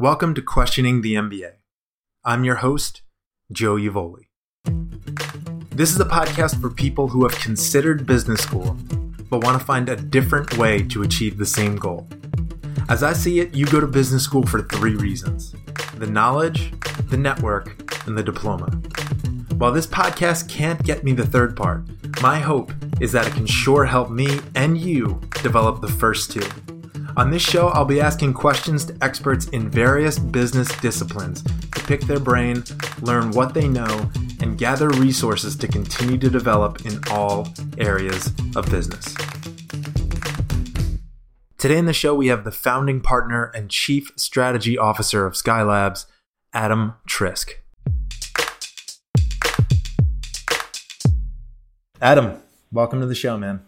Welcome to Questioning the MBA. I'm your host, Joe Uvoli. This is a podcast for people who have considered business school but want to find a different way to achieve the same goal. As I see it, you go to business school for three reasons the knowledge, the network, and the diploma. While this podcast can't get me the third part, my hope is that it can sure help me and you develop the first two. On this show, I'll be asking questions to experts in various business disciplines to pick their brain, learn what they know, and gather resources to continue to develop in all areas of business. Today in the show, we have the founding partner and chief strategy officer of Skylabs, Adam Trisk. Adam, welcome to the show, man.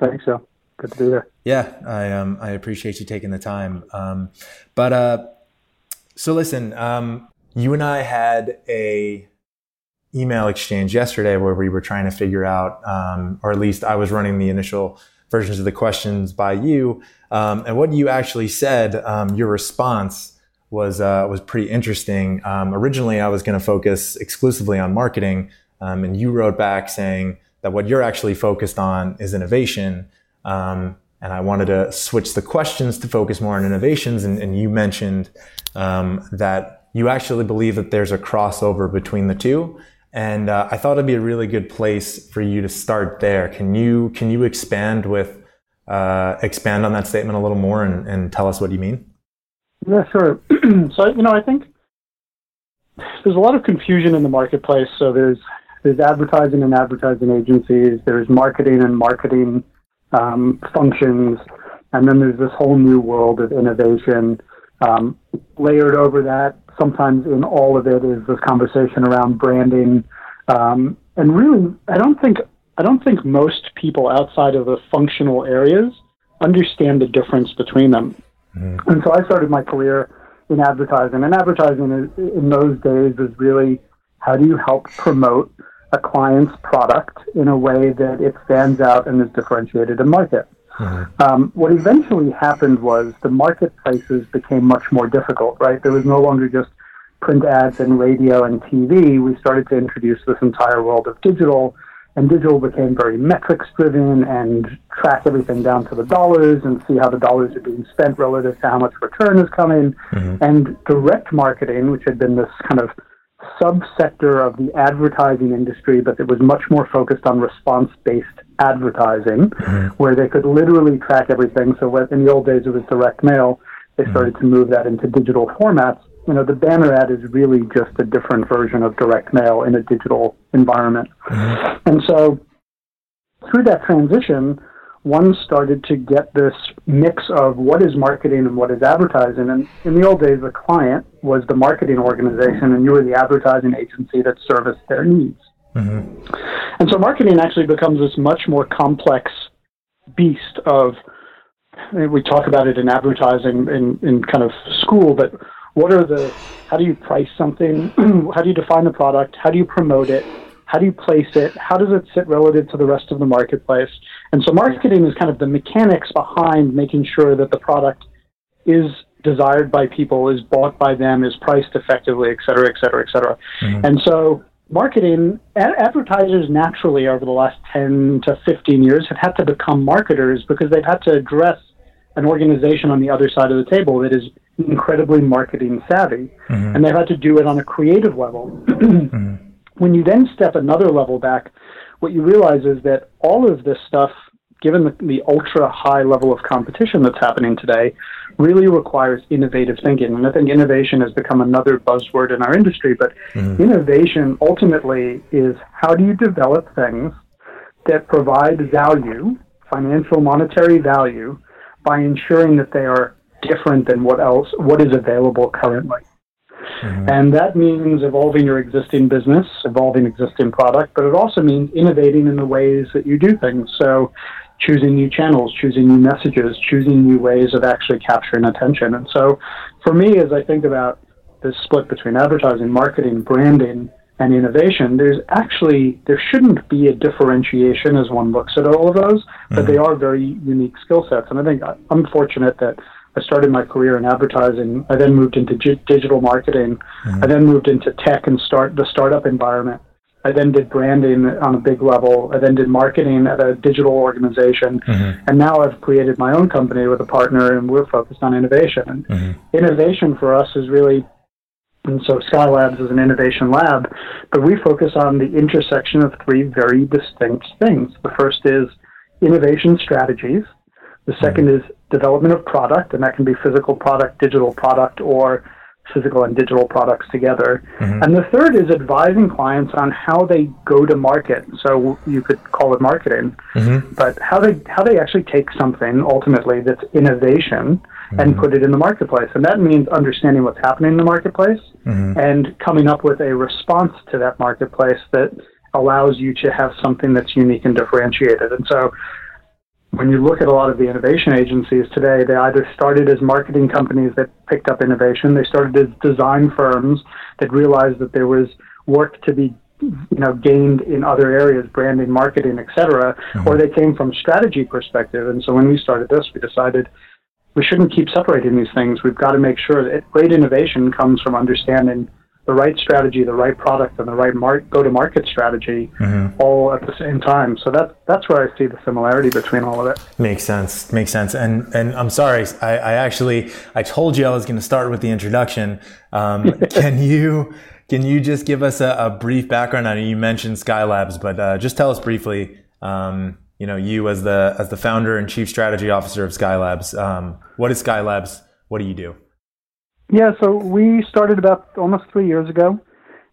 Thanks, Joe. Good to be there. Yeah, I um I appreciate you taking the time. Um, but uh, so listen, um, you and I had a email exchange yesterday where we were trying to figure out, um, or at least I was running the initial versions of the questions by you, um, and what you actually said, um, your response was uh, was pretty interesting. Um, originally, I was going to focus exclusively on marketing, um, and you wrote back saying that what you're actually focused on is innovation. Um, and I wanted to switch the questions to focus more on innovations. And, and you mentioned um, that you actually believe that there's a crossover between the two. And uh, I thought it'd be a really good place for you to start there. Can you can you expand with uh, expand on that statement a little more and, and tell us what you mean? Yeah, sure. so you know, I think there's a lot of confusion in the marketplace. So there's there's advertising and advertising agencies. There's marketing and marketing um, functions, and then there's this whole new world of innovation. Um, layered over that, sometimes in all of it is this conversation around branding, um, and really, I don't think I don't think most people outside of the functional areas understand the difference between them. Mm-hmm. And so I started my career in advertising, and advertising is, in those days was really how do you help promote a client's product in a way that it stands out and is differentiated in market. Mm-hmm. Um, what eventually happened was the marketplaces became much more difficult, right? There was no longer just print ads and radio and TV. We started to introduce this entire world of digital, and digital became very metrics driven and track everything down to the dollars and see how the dollars are being spent relative to how much return is coming. Mm-hmm. And direct marketing, which had been this kind of subsector of the advertising industry, but it was much more focused on response based advertising, mm-hmm. where they could literally track everything. So in the old days, it was direct mail. They mm-hmm. started to move that into digital formats. You know, the banner ad is really just a different version of direct mail in a digital environment. Mm-hmm. And so through that transition, one started to get this mix of what is marketing and what is advertising. And in the old days, the client was the marketing organization, and you were the advertising agency that serviced their needs. Mm-hmm. And so marketing actually becomes this much more complex beast of, we talk about it in advertising in, in kind of school, but what are the, how do you price something? how do you define the product? How do you promote it? How do you place it? How does it sit relative to the rest of the marketplace? And so marketing is kind of the mechanics behind making sure that the product is desired by people, is bought by them, is priced effectively, et cetera, et cetera, et cetera. Mm-hmm. And so marketing advertisers naturally over the last 10 to 15 years have had to become marketers because they've had to address an organization on the other side of the table that is incredibly marketing savvy mm-hmm. and they've had to do it on a creative level mm-hmm. when you then step another level back what you realize is that all of this stuff, given the, the ultra high level of competition that's happening today, really requires innovative thinking. And I think innovation has become another buzzword in our industry, but mm-hmm. innovation ultimately is how do you develop things that provide value, financial, monetary value, by ensuring that they are different than what else, what is available currently. Mm-hmm. And that means evolving your existing business, evolving existing product, but it also means innovating in the ways that you do things. So choosing new channels, choosing new messages, choosing new ways of actually capturing attention. And so for me, as I think about this split between advertising, marketing, branding, and innovation, there's actually there shouldn't be a differentiation as one looks at all of those, but mm-hmm. they are very unique skill sets. And I think I'm fortunate that I started my career in advertising. I then moved into digital marketing. Mm-hmm. I then moved into tech and start the startup environment. I then did branding on a big level. I then did marketing at a digital organization. Mm-hmm. And now I've created my own company with a partner and we're focused on innovation. Mm-hmm. Innovation for us is really, and so Skylabs is an innovation lab, but we focus on the intersection of three very distinct things. The first is innovation strategies. The 2nd mm-hmm. is development of product, and that can be physical product, digital product, or physical and digital products together. Mm-hmm. And the third is advising clients on how they go to market. So you could call it marketing, mm-hmm. but how they how they actually take something ultimately that's innovation mm-hmm. and put it in the marketplace. And that means understanding what's happening in the marketplace mm-hmm. and coming up with a response to that marketplace that allows you to have something that's unique and differentiated. And so when you look at a lot of the innovation agencies today, they either started as marketing companies that picked up innovation, they started as design firms that realized that there was work to be you know gained in other areas branding marketing etc mm-hmm. or they came from strategy perspective and so when we started this we decided we shouldn't keep separating these things we've got to make sure that great innovation comes from understanding the right strategy, the right product, and the right mar- go-to-market strategy, mm-hmm. all at the same time. So that that's where I see the similarity between all of it. Makes sense. Makes sense. And and I'm sorry, I, I actually I told you I was going to start with the introduction. Um, can you can you just give us a, a, brief background? I know you mentioned Skylabs, but uh, just tell us briefly. Um, you know, you as the as the founder and chief strategy officer of Skylabs. Um, what is Skylabs? What do you do? Yeah, so we started about almost three years ago,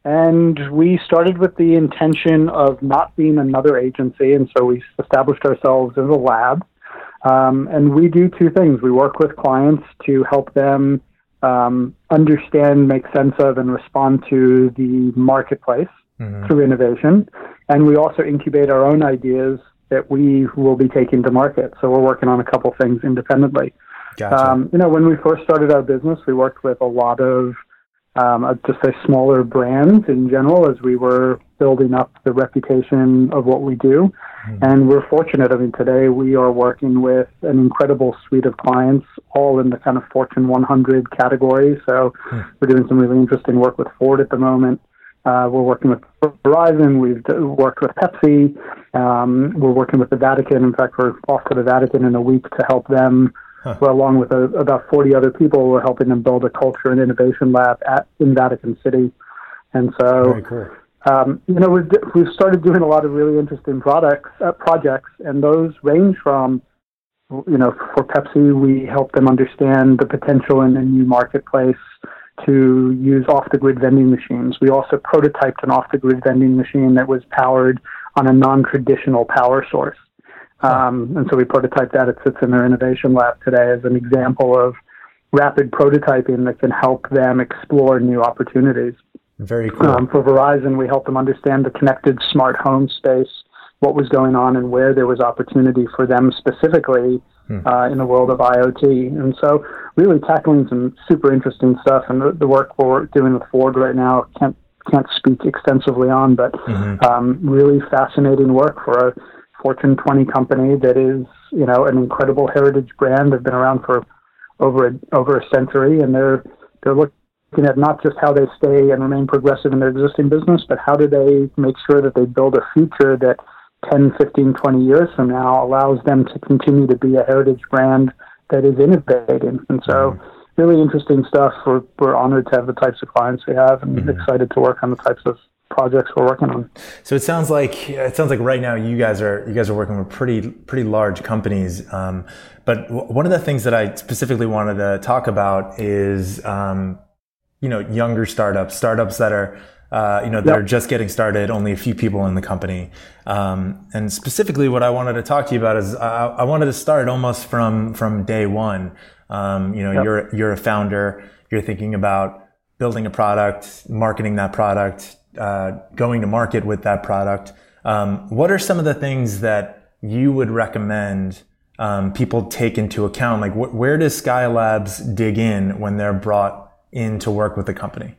and we started with the intention of not being another agency, and so we established ourselves as a lab. Um, and we do two things. We work with clients to help them um, understand, make sense of, and respond to the marketplace mm-hmm. through innovation. And we also incubate our own ideas that we will be taking to market. So we're working on a couple things independently. Gotcha. Um, you know, when we first started our business, we worked with a lot of, um, I'd just say, smaller brands in general as we were building up the reputation of what we do. Mm-hmm. And we're fortunate. I mean, today we are working with an incredible suite of clients, all in the kind of Fortune 100 category. So mm-hmm. we're doing some really interesting work with Ford at the moment. Uh, we're working with Verizon. We've d- worked with Pepsi. Um, we're working with the Vatican. In fact, we're off to the Vatican in a week to help them Huh. Well, along with a, about 40 other people, we're helping them build a culture and innovation lab at in Vatican City. And so, cool. um, you know, we've, we've started doing a lot of really interesting products, uh, projects, and those range from, you know, for Pepsi, we help them understand the potential in a new marketplace to use off-the-grid vending machines. We also prototyped an off-the-grid vending machine that was powered on a non-traditional power source. Um, and so we prototyped that. It sits in their innovation lab today as an example of rapid prototyping that can help them explore new opportunities. Very cool. Um, for Verizon, we helped them understand the connected smart home space, what was going on, and where there was opportunity for them specifically hmm. uh, in the world of IoT. And so, really tackling some super interesting stuff. And the, the work we're doing with Ford right now can't can't speak extensively on, but mm-hmm. um, really fascinating work for a Fortune 20 company that is, you know, an incredible heritage brand. They've been around for over a, over a century, and they're they're looking at not just how they stay and remain progressive in their existing business, but how do they make sure that they build a future that 10, 15, 20 years from now allows them to continue to be a heritage brand that is innovating. And so, mm-hmm. really interesting stuff. We're, we're honored to have the types of clients we have and mm-hmm. excited to work on the types of projects we're working on. So it sounds like it sounds like right now you guys are you guys are working with pretty pretty large companies. Um, but w- one of the things that I specifically wanted to talk about is um, you know younger startups, startups that are uh, you know that yep. are just getting started, only a few people in the company. Um, and specifically, what I wanted to talk to you about is I, I wanted to start almost from from day one. Um, you know, yep. you're you're a founder. You're thinking about building a product, marketing that product, uh, going to market with that product. Um, what are some of the things that you would recommend um, people take into account? Like, wh- where does Skylabs dig in when they're brought in to work with the company?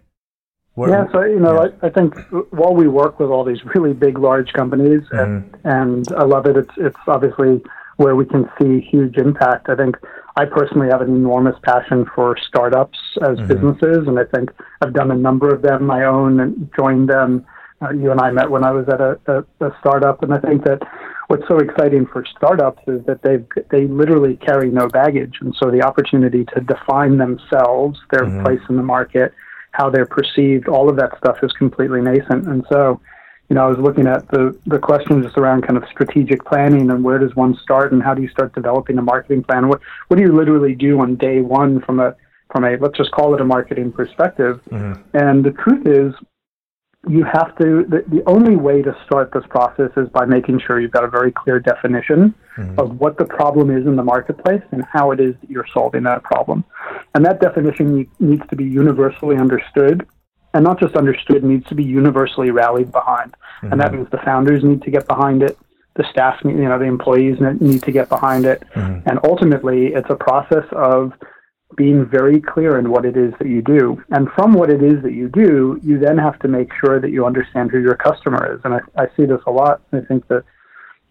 What, yeah, so you know, yeah. I, I, think while we work with all these really big, large companies, mm-hmm. and, and I love it. It's it's obviously where we can see huge impact. I think I personally have an enormous passion for startups as mm-hmm. businesses, and I think I've done a number of them my own and joined them. Uh, you and I met when I was at a, a, a startup, and I think that what's so exciting for startups is that they they literally carry no baggage, and so the opportunity to define themselves, their mm-hmm. place in the market, how they're perceived, all of that stuff is completely nascent, and so you know, I was looking at the, the questions just around kind of strategic planning and where does one start and how do you start developing a marketing plan? What what do you literally do on day one from a from a let's just call it a marketing perspective? Mm-hmm. And the truth is, you have to the, the only way to start this process is by making sure you've got a very clear definition mm-hmm. of what the problem is in the marketplace and how it is that you're solving that problem. And that definition needs to be universally understood and not just understood, needs to be universally rallied behind. Mm-hmm. And that means the founders need to get behind it, the staff, you know, the employees need to get behind it, mm-hmm. and ultimately, it's a process of being very clear in what it is that you do. And from what it is that you do, you then have to make sure that you understand who your customer is. And I, I see this a lot. I think that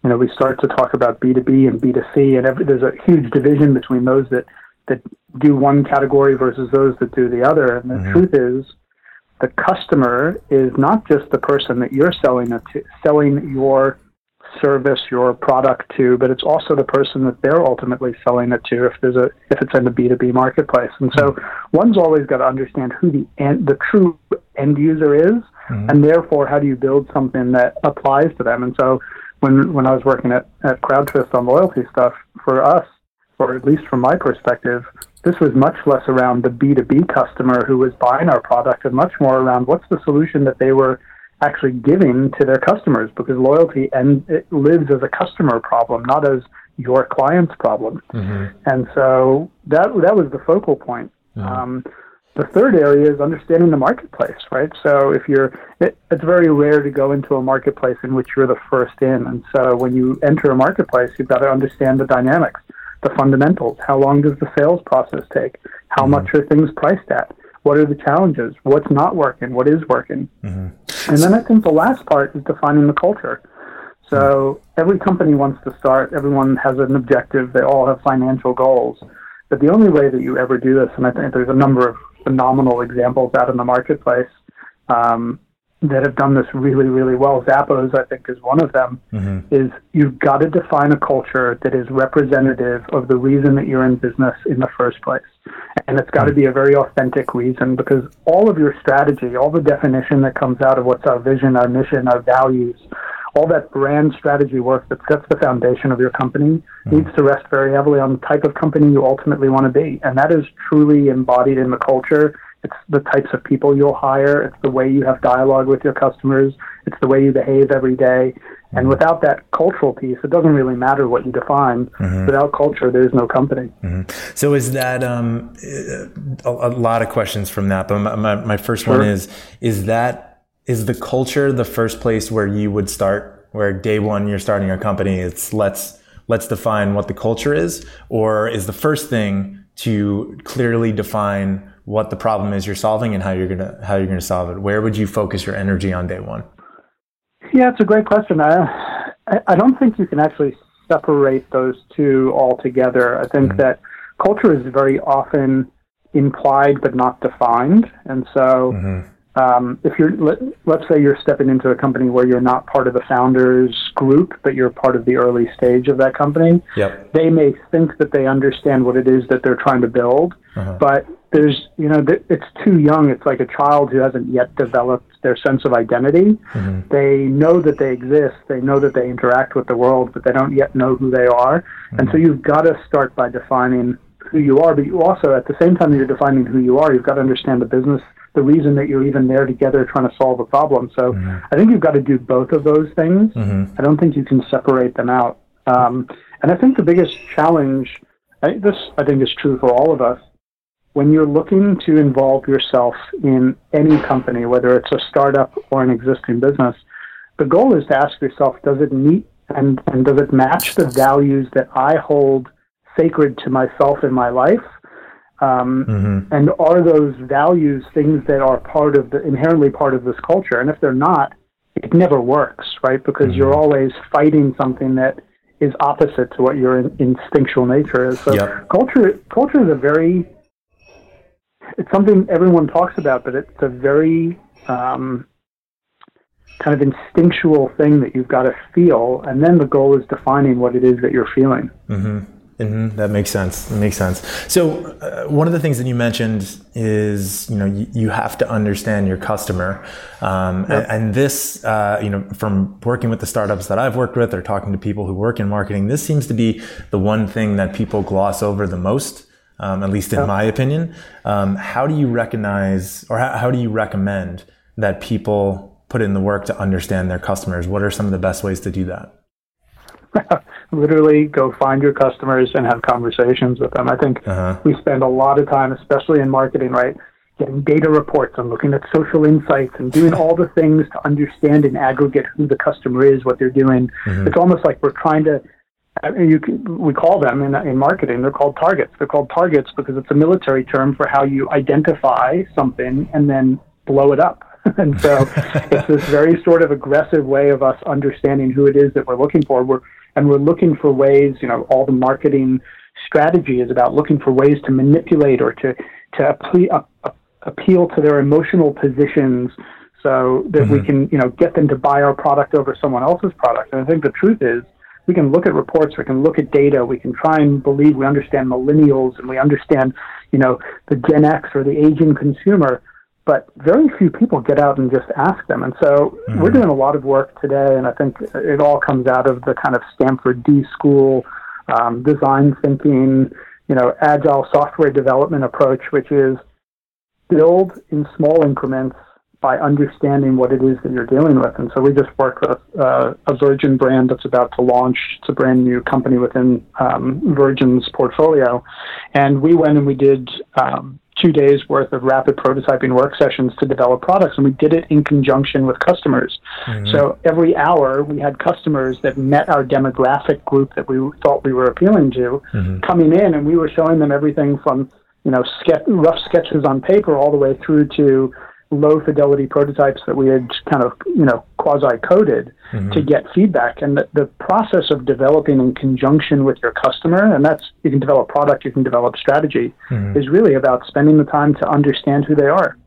you know we start to talk about B2B and B2C, and every, there's a huge division between those that that do one category versus those that do the other. And the mm-hmm. truth is the customer is not just the person that you're selling it to, selling your service, your product to, but it's also the person that they're ultimately selling it to if there's a if it's in the B2B marketplace. And so mm-hmm. one's always got to understand who the end, the true end user is mm-hmm. and therefore how do you build something that applies to them. And so when when I was working at, at CrowdTwist on loyalty stuff, for us, or at least from my perspective, this was much less around the B2B customer who was buying our product and much more around what's the solution that they were actually giving to their customers because loyalty and it lives as a customer problem, not as your client's problem. Mm-hmm. And so that that was the focal point. Mm-hmm. Um, the third area is understanding the marketplace, right? So if you're, it, it's very rare to go into a marketplace in which you're the first in. And so when you enter a marketplace, you've got to understand the dynamics the fundamentals. How long does the sales process take? How mm-hmm. much are things priced at? What are the challenges? What's not working? What is working? Mm-hmm. And then I think the last part is defining the culture. So mm-hmm. every company wants to start, everyone has an objective, they all have financial goals. But the only way that you ever do this, and I think there's a number of phenomenal examples out in the marketplace, um, that have done this really, really well. Zappos, I think, is one of them. Mm-hmm. Is you've got to define a culture that is representative of the reason that you're in business in the first place, and it's got to be a very authentic reason because all of your strategy, all the definition that comes out of what's our vision, our mission, our values, all that brand strategy work that sets the foundation of your company mm-hmm. needs to rest very heavily on the type of company you ultimately want to be, and that is truly embodied in the culture it's the types of people you'll hire. It's the way you have dialogue with your customers. It's the way you behave every day. Mm-hmm. And without that cultural piece, it doesn't really matter what you define. Mm-hmm. Without culture, there's no company. Mm-hmm. So is that um, a, a, lot of questions from that? But my, my, my first sure. one is: is that is the culture the first place where you would start? Where day one you're starting a company, it's let's let's define what the culture is, or is the first thing to clearly define what the problem is you're solving and how you're gonna how you're gonna solve it. Where would you focus your energy on day one? Yeah, it's a great question. I I don't think you can actually separate those two altogether. I think mm-hmm. that culture is very often implied but not defined, and so. Mm-hmm. Um, if you're let, let's say you're stepping into a company where you're not part of the founders group but you're part of the early stage of that company yep. they may think that they understand what it is that they're trying to build uh-huh. but there's you know it's too young it's like a child who hasn't yet developed their sense of identity mm-hmm. they know that they exist they know that they interact with the world but they don't yet know who they are mm-hmm. and so you've got to start by defining who you are but you also at the same time you're defining who you are you've got to understand the business the reason that you're even there together trying to solve a problem so mm-hmm. i think you've got to do both of those things mm-hmm. i don't think you can separate them out um, and i think the biggest challenge I, this i think is true for all of us when you're looking to involve yourself in any company, whether it's a startup or an existing business, the goal is to ask yourself, does it meet and, and does it match the values that I hold sacred to myself in my life? Um, mm-hmm. And are those values things that are part of the inherently part of this culture? And if they're not, it never works, right? Because mm-hmm. you're always fighting something that is opposite to what your instinctual nature is. So Yep. culture culture is a very it's something everyone talks about, but it's a very um, kind of instinctual thing that you've got to feel, and then the goal is defining what it is that you're feeling. Hmm That makes sense. That makes sense. So, uh, one of the things that you mentioned is, you know, you, you have to understand your customer, um, and, and this, uh, you know, from working with the startups that I've worked with or talking to people who work in marketing, this seems to be the one thing that people gloss over the most. Um, at least in my opinion. Um, how do you recognize, or how, how do you recommend that people put in the work to understand their customers? What are some of the best ways to do that? Literally, go find your customers and have conversations with them. I think Uh-huh. we spend a lot of time, especially in marketing, right, getting data reports and looking at social insights and doing all the things to understand and aggregate who the customer is, what they're doing. It's almost like we're trying to. I mean, you can, we call them in, in marketing. They're called targets. They're called targets because it's a military term for how you identify something and then blow it up. and so it's this very sort of aggressive way of us understanding who it is that we're looking for. We're and we're looking for ways. You know, all the marketing strategy is about looking for ways to manipulate or to to appeal, uh, appeal to their emotional positions so that we can you know get them to buy our product over someone else's product. And I think the truth is we can look at reports, we can look at data, we can try and believe we understand millennials and we understand you know the Gen X or the aging consumer. But very few people get out and just ask them. And so we're doing a lot of work today, and I think it all comes out of the kind of Stanford D School um, design thinking, you know, agile software development approach, which is build in small increments by understanding what it is that you're dealing with. And so we just worked with uh, a Virgin brand that's about to launch. It's a brand new company within um, Virgin's portfolio. And we went and we did um, two days worth of rapid prototyping work sessions to develop products. And we did it in conjunction with customers. Mm-hmm. So every hour we had customers that met our demographic group that we thought we were appealing to mm-hmm. coming in and we were showing them everything from, you know, ske- rough sketches on paper all the way through to low fidelity prototypes that we had kind of, you know, quasi coded mm-hmm. to get feedback. And the, the process of developing in conjunction with your customer, and that's, you can develop product, you can develop strategy, mm-hmm. is really about spending the time to understand who they are.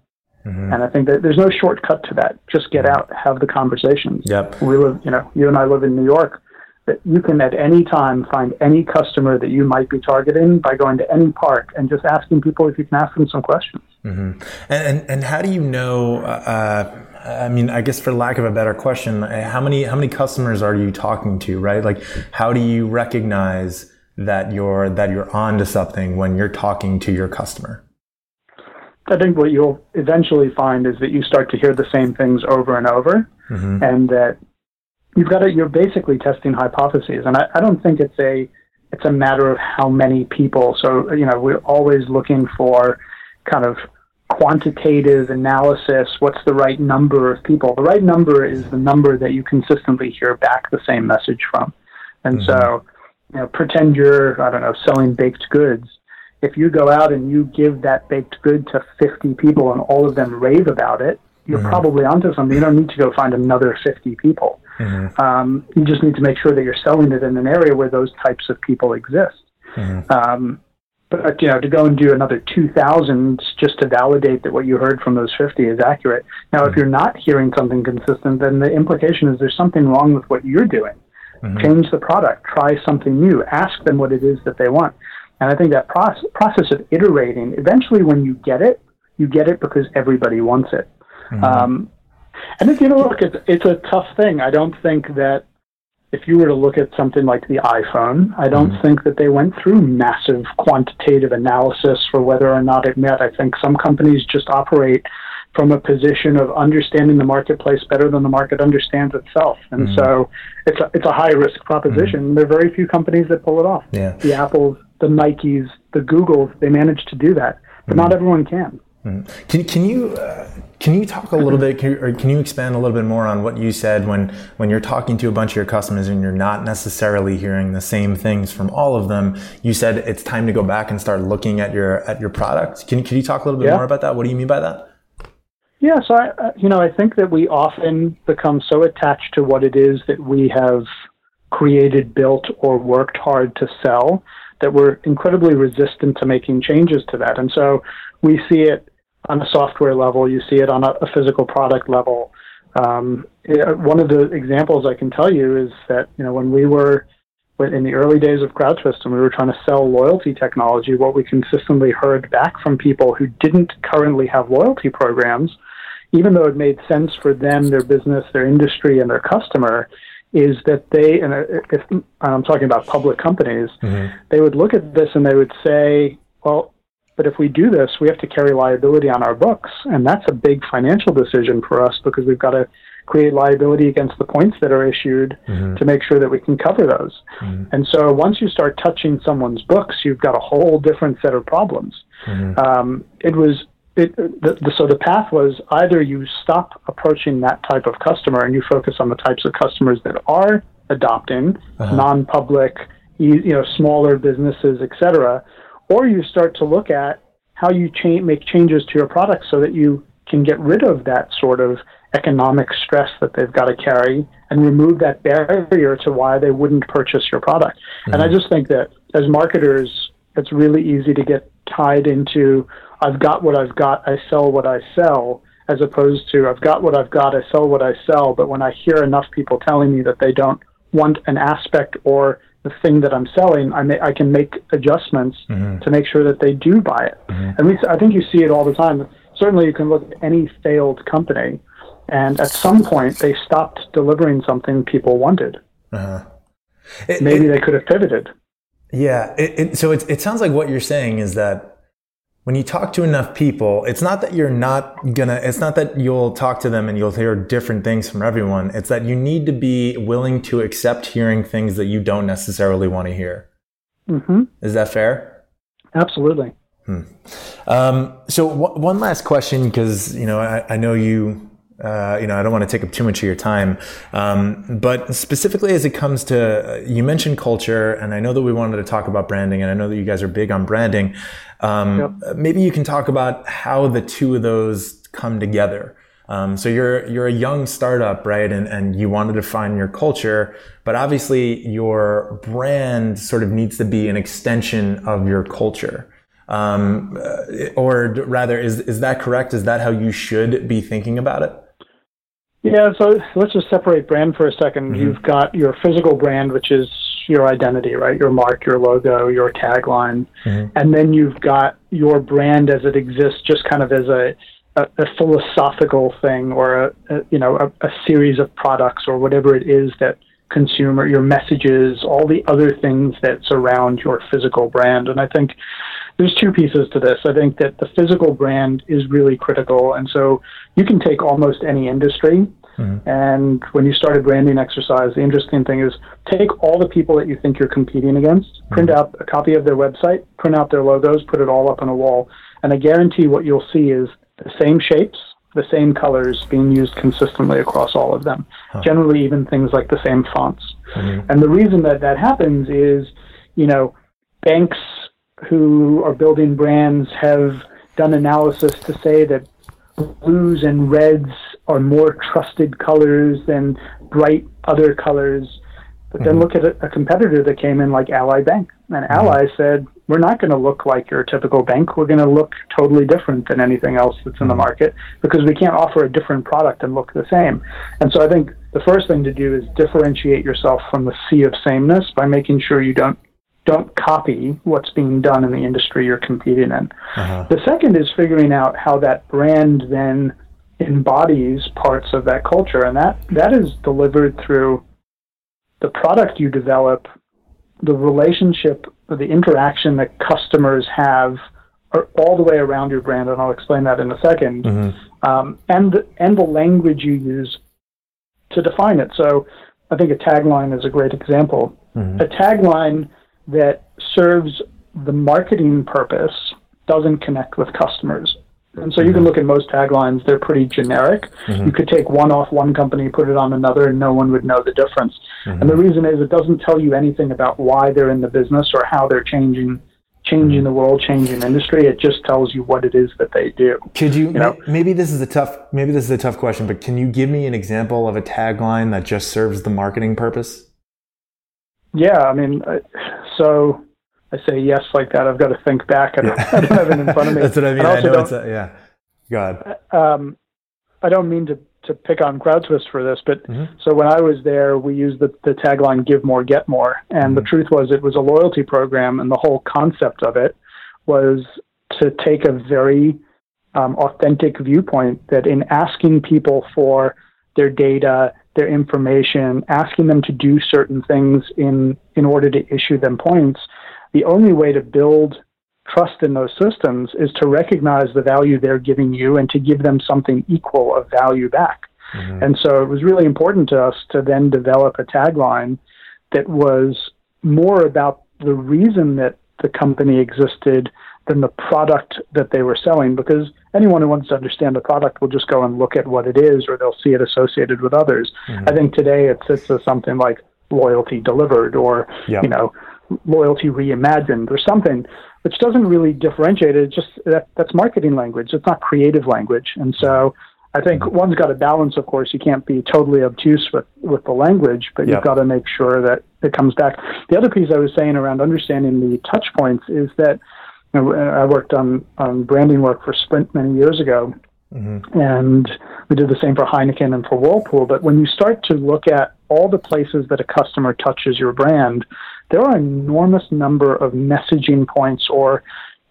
Mm-hmm. And I think that there's no shortcut to that. Just get out, have the conversations. Yep. We live, you know, you and I live in New York. That you can at any time find any customer that you might be targeting by going to any park and just asking people if you can ask them some questions. And, and and how do you know? Uh, I mean, I guess for lack of a better question, uh, how many how many customers are you talking to? Right? Like, how do you recognize that you're that you're onto something when you're talking to your customer? I think what you'll eventually find is that you start to hear the same things over and over, and that you've got to, you're basically testing hypotheses. And I, I don't think it's a it's a matter of how many people. So you know, we're always looking for kind of quantitative analysis. What's the right number of people? The right number is the number that you consistently hear back the same message from. And so, mm-hmm. you know, pretend you're I don't know selling baked goods if you go out and you give that baked good to 50 people and all of them rave about it, you're mm-hmm. probably onto something. You don't need to go find another 50 people. Um, you just need to make sure that you're selling it in an area where those types of people exist. Um, but you know, to go and do another 2,000 just to validate that what you heard from those 50 is accurate. Now, if you're not hearing something consistent, then the implication is there's something wrong with what you're doing. Change the product. Try something new. Ask them what it is that they want. And I think that process, process of iterating, eventually when you get it, you get it because everybody wants it. Um, and if you know, look, it's, it's a tough thing. I don't think that if you were to look at something like the iPhone, I don't mm-hmm. think that they went through massive quantitative analysis for whether or not it met. I think some companies just operate from a position of understanding the marketplace better than the market understands itself. And mm-hmm. so it's a, it's a high risk proposition. Mm-hmm. There are very few companies that pull it off. Yeah. The Apples, the Nikes, the Googles, they manage to do that, but not everyone can. Can can you uh, can you talk a little bit, can you, or can you expand a little bit more on what you said when when you're talking to a bunch of your customers and you're not necessarily hearing the same things from all of them? You said it's time to go back and start looking at your at your product. Can can you talk a little bit Yeah. more about that? What do you mean by that? Yeah, so I, you know, I think that we often become so attached to what it is that we have created, built, or worked hard to sell that we're incredibly resistant to making changes to that. And so we see it on a software level, you see it on a, a physical product level. Um, it, one of the examples I can tell you is that you know when we were in the early days of CrowdTwist and we were trying to sell loyalty technology, what we consistently heard back from people who didn't currently have loyalty programs, even though it made sense for them, their business, their industry, and their customer, is that they, and if I'm talking about public companies, mm-hmm. they would look at this and they would say, well, but if we do this, we have to carry liability on our books. And that's a big financial decision for us because we've got to create liability against the points that are issued mm-hmm. to make sure that we can cover those. Mm-hmm. And so once you start touching someone's books, you've got a whole different set of problems. Mm-hmm. Um, it was it, the, the, so the path was either you stop approaching that type of customer and you focus on the types of customers that are adopting uh-huh. non-public, you, you know, smaller businesses, etc., or you start to look at how you cha- make changes to your product so that you can get rid of that sort of economic stress that they've got to carry and remove that barrier to why they wouldn't purchase your product. Mm-hmm. And I mm-hmm. just think that as marketers, it's really easy to get tied into I've got what I've got, I sell what I sell, as opposed to I've got what I've got, I sell what I sell. But when I hear enough people telling me that they don't want an aspect or the thing that I'm selling, I may, I can make adjustments mm-hmm. to make sure that they do buy it. Mm-hmm. And we, I think you see it all the time. Certainly, you can look at any failed company, and at some point they stopped delivering something people wanted. Uh-huh. It, Maybe it, they could have pivoted. Yeah. It, so it, it sounds like what you're saying is that when you talk to enough people, it's not that you're not gonna, it's not that you'll talk to them and you'll hear different things from everyone. It's that you need to be willing to accept hearing things that you don't necessarily want to hear. Mm-hmm. Is that fair? Absolutely. Hmm. Um, so w- one last question, because you know I, I know you uh, you know, I don't want to take up too much of your time. Um, but specifically as it comes to, you mentioned culture, and I know that we wanted to talk about branding, and I know that you guys are big on branding. Um, yep. Maybe you can talk about how the two of those come together. Um, so you're you're a young startup, right? And and you wanted to find your culture, but obviously your brand sort of needs to be an extension of your culture. Um, or rather, is is that correct? Is that how you should be thinking about it? Yeah, so let's just separate brand for a 2nd mm-hmm. You've got your physical brand, which is your identity, right? Your mark, your logo, your tagline. Mm-hmm. And then you've got your brand as it exists, just kind of as a, a, a philosophical thing or a, a you know, a, a series of products or whatever it is that consumer, your messages, all the other things that surround your physical brand. And I think there's two pieces to this. I think that the physical brand is really critical. And so you can take almost any industry. Mm-hmm. And when you start a branding exercise, the interesting thing is take all the people that you think you're competing against, mm-hmm. print out a copy of their website, print out their logos, put it all up on a wall. And I guarantee what you'll see is the same shapes, the same colors being used consistently across all of them. Huh. Generally, even things like the same fonts. Mm-hmm. And the reason that that happens is, you know, banks who are building brands have done analysis to say that blues and reds are more trusted colors than bright other colors. But then mm-hmm. look at a, a, competitor that came in like Ally Bank. And mm-hmm. Ally said, We're not going to look like your typical bank. We're going to look totally different than anything else that's in the mm-hmm. market because we can't offer a different product and look the same. And so I think the first thing to do is differentiate yourself from the sea of sameness by making sure you don't don't copy what's being done in the industry you're competing in. Uh-huh. The second is figuring out how that brand then embodies parts of that culture, and that that is delivered through the product you develop, the relationship, the interaction that customers have all the way around your brand, and I'll explain that in a 2nd mm-hmm. um, and the, and the language you use to define it. So, I think a tagline is a great example. Mm-hmm. A tagline that serves the marketing purpose doesn't connect with customers. And so you can mm-hmm. look at most taglines, they're pretty generic. Mm-hmm. You could take one off one company, put it on another, and no one would know the difference. Mm-hmm. And the reason is it doesn't tell you anything about why they're in the business or how they're changing changing mm-hmm. the world, changing industry. It just tells you what it is that they do. Could you, you know? maybe this is a tough maybe this is a tough question, but can you give me an example of a tagline that just serves the marketing purpose? Yeah, I mean, so I say yes like that. I've got to think back. I don't, yeah. I don't have it in front of me. That's what I mean. I, I know it's a, yeah. God. Um, I don't mean to, to pick on CrowdTwist for this, but mm-hmm. so when I was there, we used the, the tagline "Give more, get more," and mm-hmm. the truth was it was a loyalty program, and the whole concept of it was to take a very um, authentic viewpoint that in asking people for their data, their information, asking them to do certain things in in order to issue them points, the only way to build trust in those systems is to recognize the value they're giving you and to give them something equal of value back. Mm-hmm. And so it was really important to us to then develop a tagline that was more about the reason that the company existed than the product that they were selling because anyone who wants to understand the product will just go and look at what it is or they'll see it associated with others. Mm-hmm. I think today it sits as something like loyalty delivered or yep. you know loyalty reimagined or something which doesn't really differentiate it. It's just that, that's marketing language. It's not creative language. And so I think mm-hmm. one's got to balance, of course. You can't be totally obtuse with, with the language, but yep. you've got to make sure that it comes back. The other piece I was saying around understanding the touch points is that I worked on, on branding work for Sprint many years ago. Mm-hmm. And we did the same for Heineken and for Whirlpool. But when you start to look at all the places that a customer touches your brand, there are an enormous number of messaging points or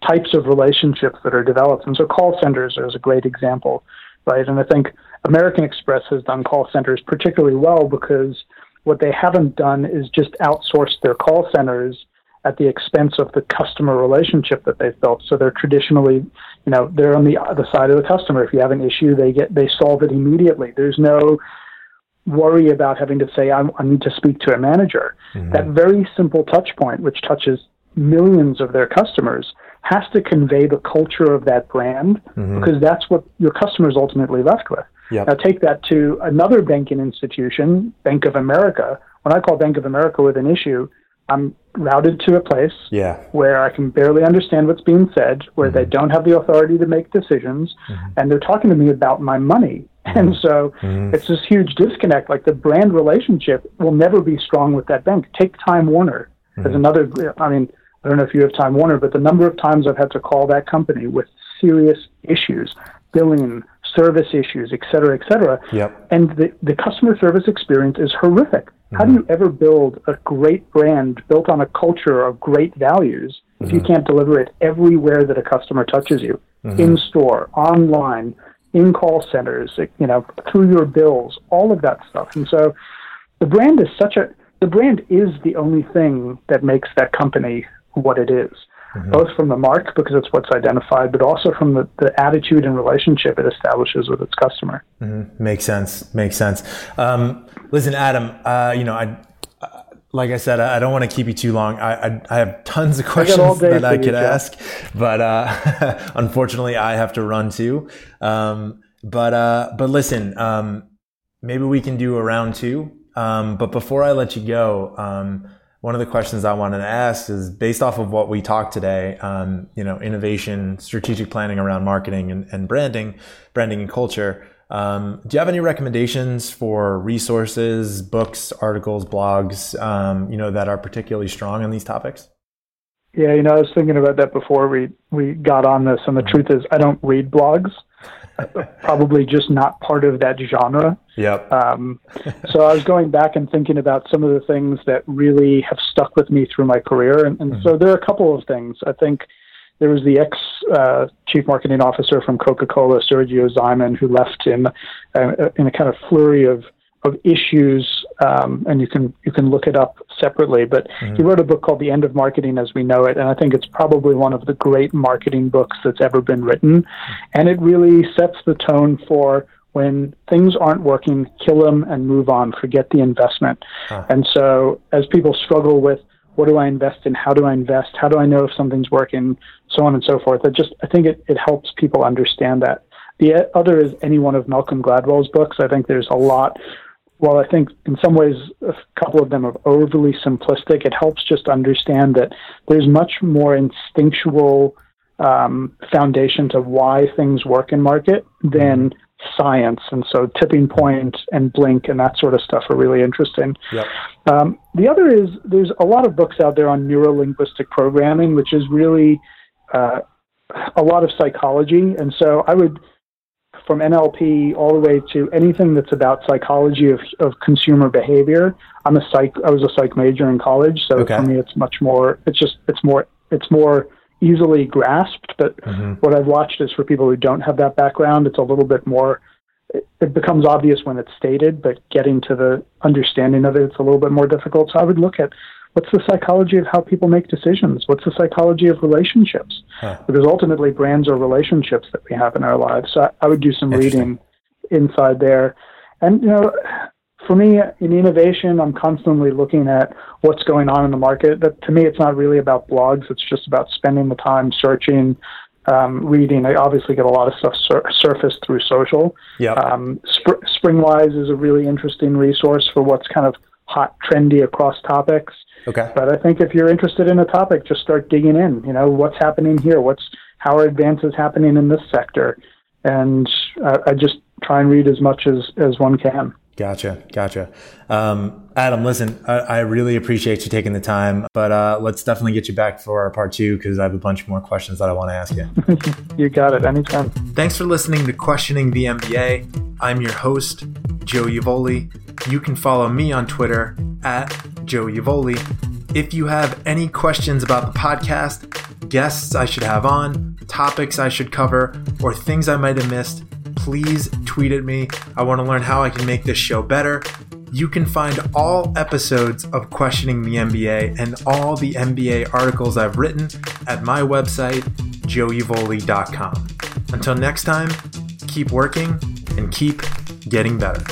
types of relationships that are developed. And so call centers is a great example, right? And I think American Express has done call centers particularly well because what they haven't done is just outsourced their call centers at the expense of the customer relationship that they've built. So they're traditionally, you know, they're on the other side of the customer. If you have an issue, they get they solve it immediately. There's no worry about having to say, I, I need to speak to a manager. Mm-hmm. That very simple touch point, which touches millions of their customers, has to convey the culture of that brand mm-hmm. because that's what your customers ultimately left with. Yep. Now, take that to another banking institution, Bank of America. When I call Bank of America with an issue, I'm routed to a place yeah. where I can barely understand what's being said, where mm-hmm. they don't have the authority to make decisions, mm-hmm. and they're talking to me about my money. Mm-hmm. And so mm-hmm. it's this huge disconnect. Like the brand relationship will never be strong with that bank. Take Time Warner as mm-hmm. another. I mean, I don't know if you have Time Warner, but the number of times I've had to call that company with serious issues, billing, service issues, et cetera, et cetera. Yep. And the, the customer service experience is horrific. Mm-hmm. How do you ever build a great brand built on a culture of great values if you can't deliver it everywhere that a customer touches you? In store, online, in call centers, you know, through your bills, all of that stuff. And so the brand is such a, the brand is the only thing that makes that company what it is, mm-hmm. both from the mark, because it's what's identified, but also from the, the attitude and relationship it establishes with its customer. Mm-hmm. Makes sense. Makes sense. Um, listen, Adam, uh, you know, I, like I said, I don't want to keep you too long. I, I, I have tons of questions that I could ask, but uh, unfortunately, I have to run too. Um, but uh, but listen, um, maybe we can do a round two. Um, but before I let you go, um, one of the questions I wanted to ask is based off of what we talked today. Um, you know, innovation, strategic planning around marketing and, and branding, branding and culture. Um, do you have any recommendations for resources, books, articles, blogs, um, you know, that are particularly strong on these topics? Yeah, you know, I was thinking about that before we we got on this, and the truth is, I don't read blogs. Probably just not part of that genre. Yep. Um, so I was going back and thinking about some of the things that really have stuck with me through my career, and, and mm-hmm. so there are a couple of things. I think there was the ex uh, chief marketing officer from Coca Cola, Sergio Zyman, who left in uh, in a kind of flurry of of issues, um, and you can you can look it up separately. But mm-hmm. he wrote a book called The End of Marketing as We Know It, and I think it's probably one of the great marketing books that's ever been written, and it really sets the tone for when things aren't working, kill them and move on. Forget the investment. Huh. And so, as people struggle with what do I invest in? How do I invest? How do I know if something's working? So on and so forth. I just I think it, it helps people understand that. The other is any one of Malcolm Gladwell's books. I think there's a lot. While I think in some ways a couple of them are overly simplistic, it helps just understand that there's much more instinctual um, foundation to why things work in market than science. And so Tipping Point and Blink and that sort of stuff are really interesting. Yep. Um, the other is there's a lot of books out there on neurolinguistic programming, which is really uh, a lot of psychology. And so I would, from NLP all the way to anything that's about psychology of, of consumer behavior. I'm a psych. I was a psych major in college, so Okay. for me, it's much more. It's just it's more it's more easily grasped. But Mm-hmm. what I've watched is for people who don't have that background, it's a little bit more. It, it becomes obvious when it's stated, but getting to the understanding of it, it's a little bit more difficult. So I would look at what's the psychology of how people make decisions. What's the psychology of relationships? Huh. Because ultimately, brands are relationships that we have in our lives. So I, I would do some reading inside there, and you know. For me, in innovation, I'm constantly looking at what's going on in the market. That to me, it's not really about blogs. It's just about spending the time searching, um, reading. I obviously get a lot of stuff sur- surfaced through social. Yep. Um, Spr- Springwise is a really interesting resource for what's kind of hot, trendy across topics. okay. But I think if you're interested in a topic, just start digging in. You know, what's happening here? What's how are advances happening in this sector? And uh, I just try and read as much as as one can. Gotcha. Gotcha. Um, Adam, listen, I, I really appreciate you taking the time, but uh, let's definitely get you back for our part two because I have a bunch more questions that I want to ask you. You got it. Anytime. Thanks for listening to Questioning the MBA. I'm your host, Joe Yavoli. You can follow me on Twitter at Joe Yavoli. If you have any questions about the podcast, guests I should have on, topics I should cover, or things I might have missed, please tweet at me. I want to learn how I can make this show better. You can find all episodes of Questioning the MBA and all the MBA articles I've written at my website, joeyvoli.com. Until next time, keep working and keep getting better.